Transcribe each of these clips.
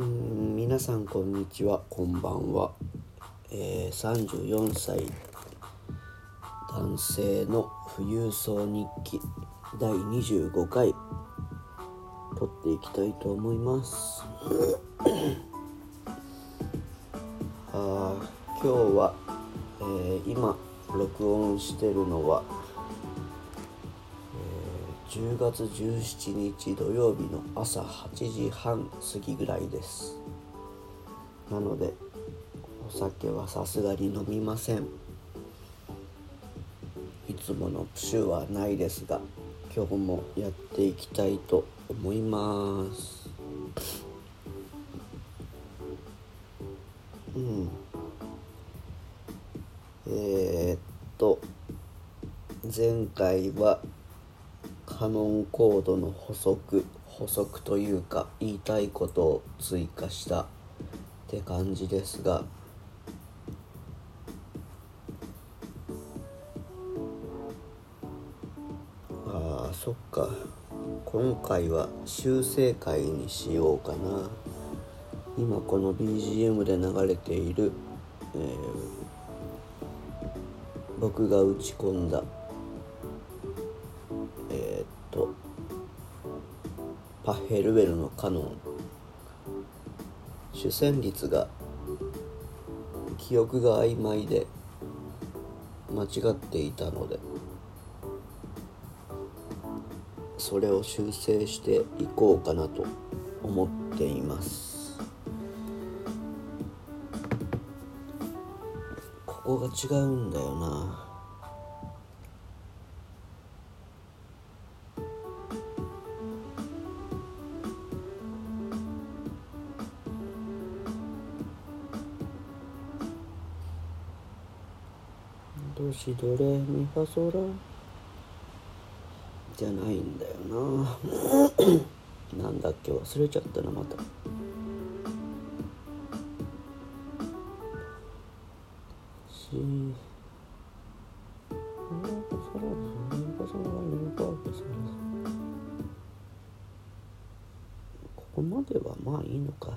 皆さんこんにちは。こんばんは、えー、34歳。男性の富裕層日記。第25回。撮っていきたいと思います。あ今日は、えー、今録音してるのは、10月17日土曜日の朝8時半過ぎぐらいです。なのでお酒はさすがに飲みません。いつものプシュはないですが今日もやっていきたいと思います。うん。えー、っと前回はカノンコードの補足補足というか言いたいことを追加したって感じですが。あーそっか。今回は修正会にしようかな。今この BGM で流れている、えー、僕が打ち込んだヘルウェルのカノン。主旋律が記憶が曖昧で間違っていたのでそれを修正していこうかなと思っています。ここが違うんだよな。ドシドレミファソラじゃないんだよな。なんだっけ忘れちゃったなまた。しここまではまあいいのか。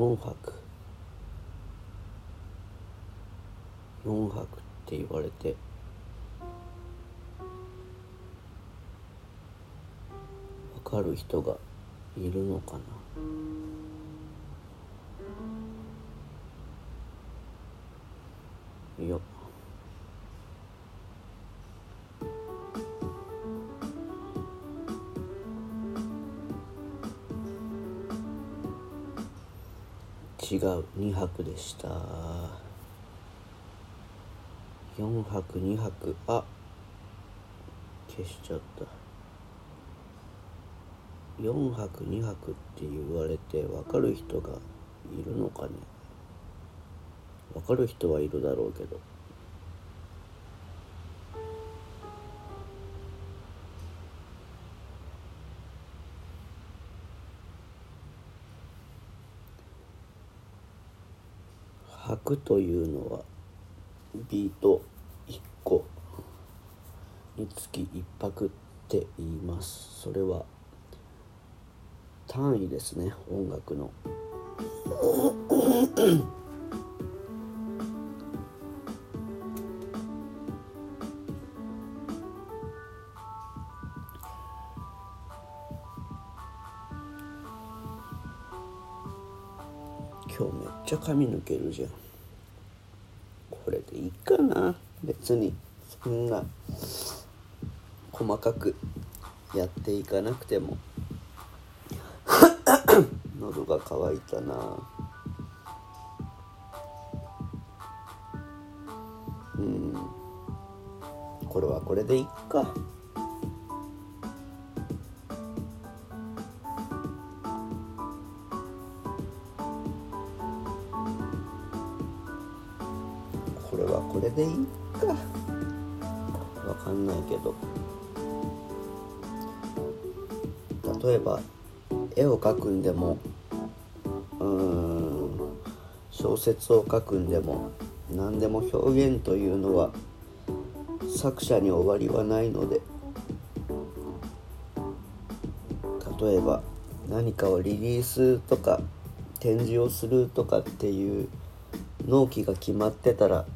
4泊4泊って言われて。分かる人がいるのかな？よっ違う。2泊でした。4泊2泊あ消しちゃった。4泊2泊って言われて分かる人がいるのかね。分かる人はいるだろうけど。拍というのはビート1個につき1泊って言います。それは単位ですね音楽の。今日めっちゃ髪抜けるじゃん。これでいいかな。別にそんな細かくやっていかなくても。喉が渇いたな。うん。これはこれでいっか。れでいいか。わかんないけど。例えば絵を描くんでもうん小説を書くんでも何でも表現というのは作者に終わりはないので例えば何かをリリースとか展示をするとかっていう納期が決まってたら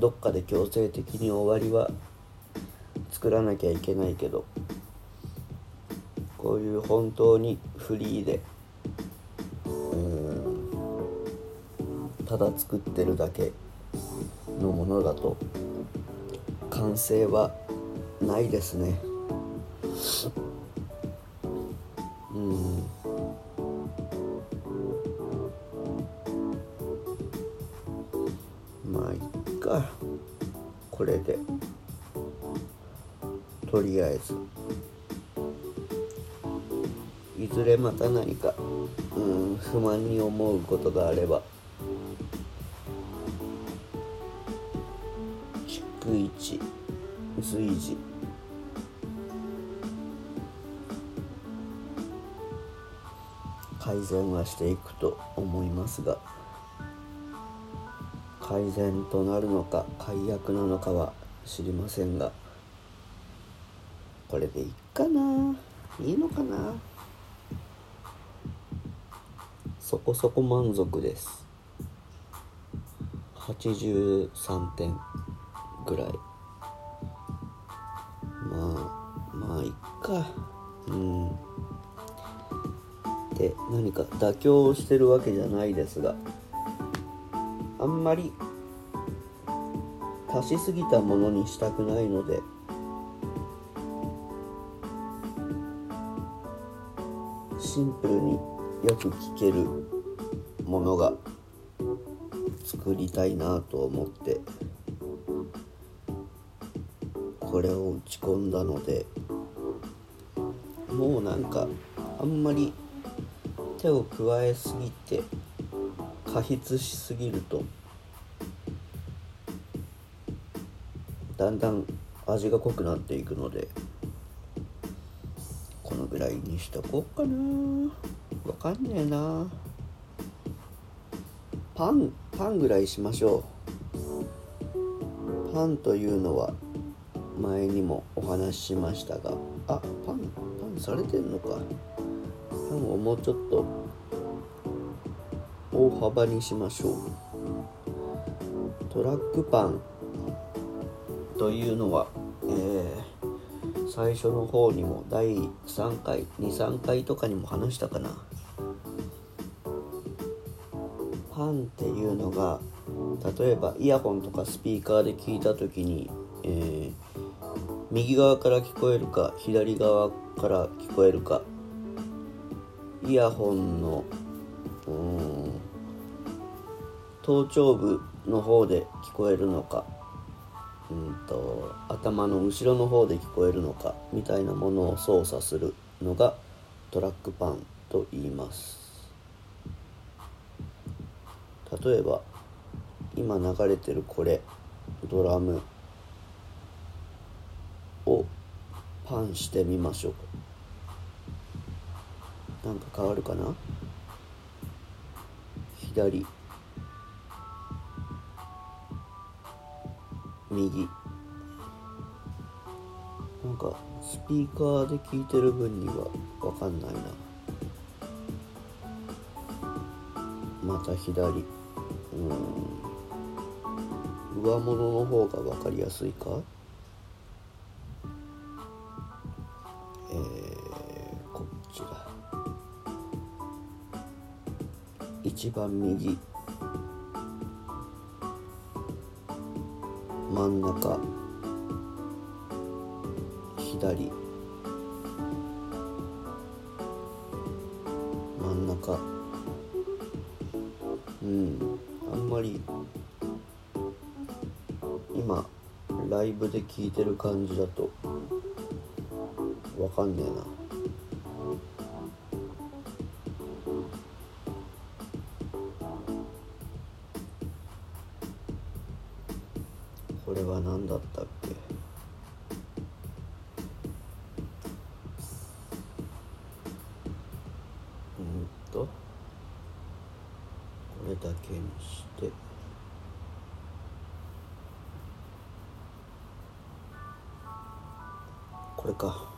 どっかで強制的に終わりは作らなきゃいけないけどこういう本当にフリーでうんただ作ってるだけのものだと完成はないですね。うん。これでとりあえず。いずれまた何かうん不満に思うことがあれば。逐一随時。改善はしていくと思いますが。改善となるのか解約なのかは知りませんがこれでいいかな？いいのかな？そこそこ満足です。83点ぐらい。まあまあいっか。うん。で何か妥協してるわけじゃないですがあんまり足しすぎたものにしたくないので。シンプルによく聞けるものが作りたいなと思って。これを打ち込んだので。もうなんかあんまり手を加えすぎて加筆しすぎるとだんだん味が濃くなっていくのでこのぐらいにしとこうかな。わかんねえな。パンパンぐらいしましょう。パンというのは前にもお話ししましたがあパンパンされてんのか。パンをもうちょっと大幅にしましょう。トラックパン。というのは、えー、最初の方にも第3回23回とかにも話したかな。パンっていうのが例えばイヤホンとかスピーカーで聞いた時に、えー、右側から聞こえるか左側から聞こえるか。イヤホンのうん頭頂部の方で聞こえるのかうんと頭の後ろの方で聞こえるのかみたいなものを操作するのがトラックパンと言います。例えば今流れてるこれドラムをパンしてみましょう。なんか変わるかな？左。右。なんかスピーカーで聞いてる分には分かんないな。また左。うん。上物の方が分かりやすいか？えー、こっちだ。一番右。真ん中。左。真ん中。うん。あんまり今ライブで聞いてる感じだとわかんねえな。これは何だったっけ？うんとこれだけにして。これか。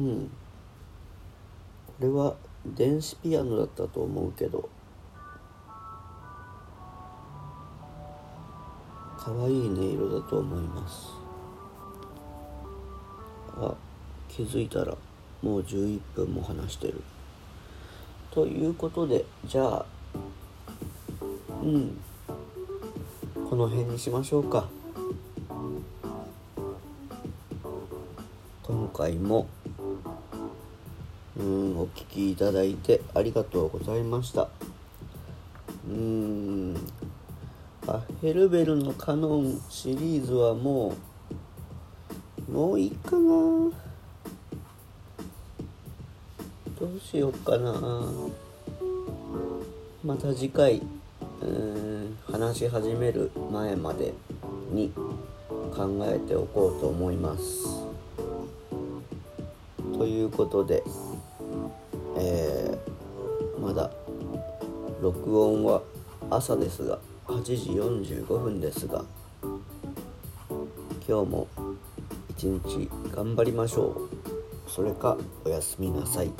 うん。れは電子ピアノだったと思うけど。可愛い音色だと思います。あ気づいたらもう11分も話してる。ということでじゃあうん。この辺にしましょうか。今回もうんお聞きいただいてありがとうございました。うんあヘルベルのカノンシリーズはもうもういいかな。どうしようかな。また次回うん話し始める前までに考えておこうと思います。ということでえー、まだ録音は朝ですが8時45分ですが今日も一日頑張りましょうそれかおやすみなさい。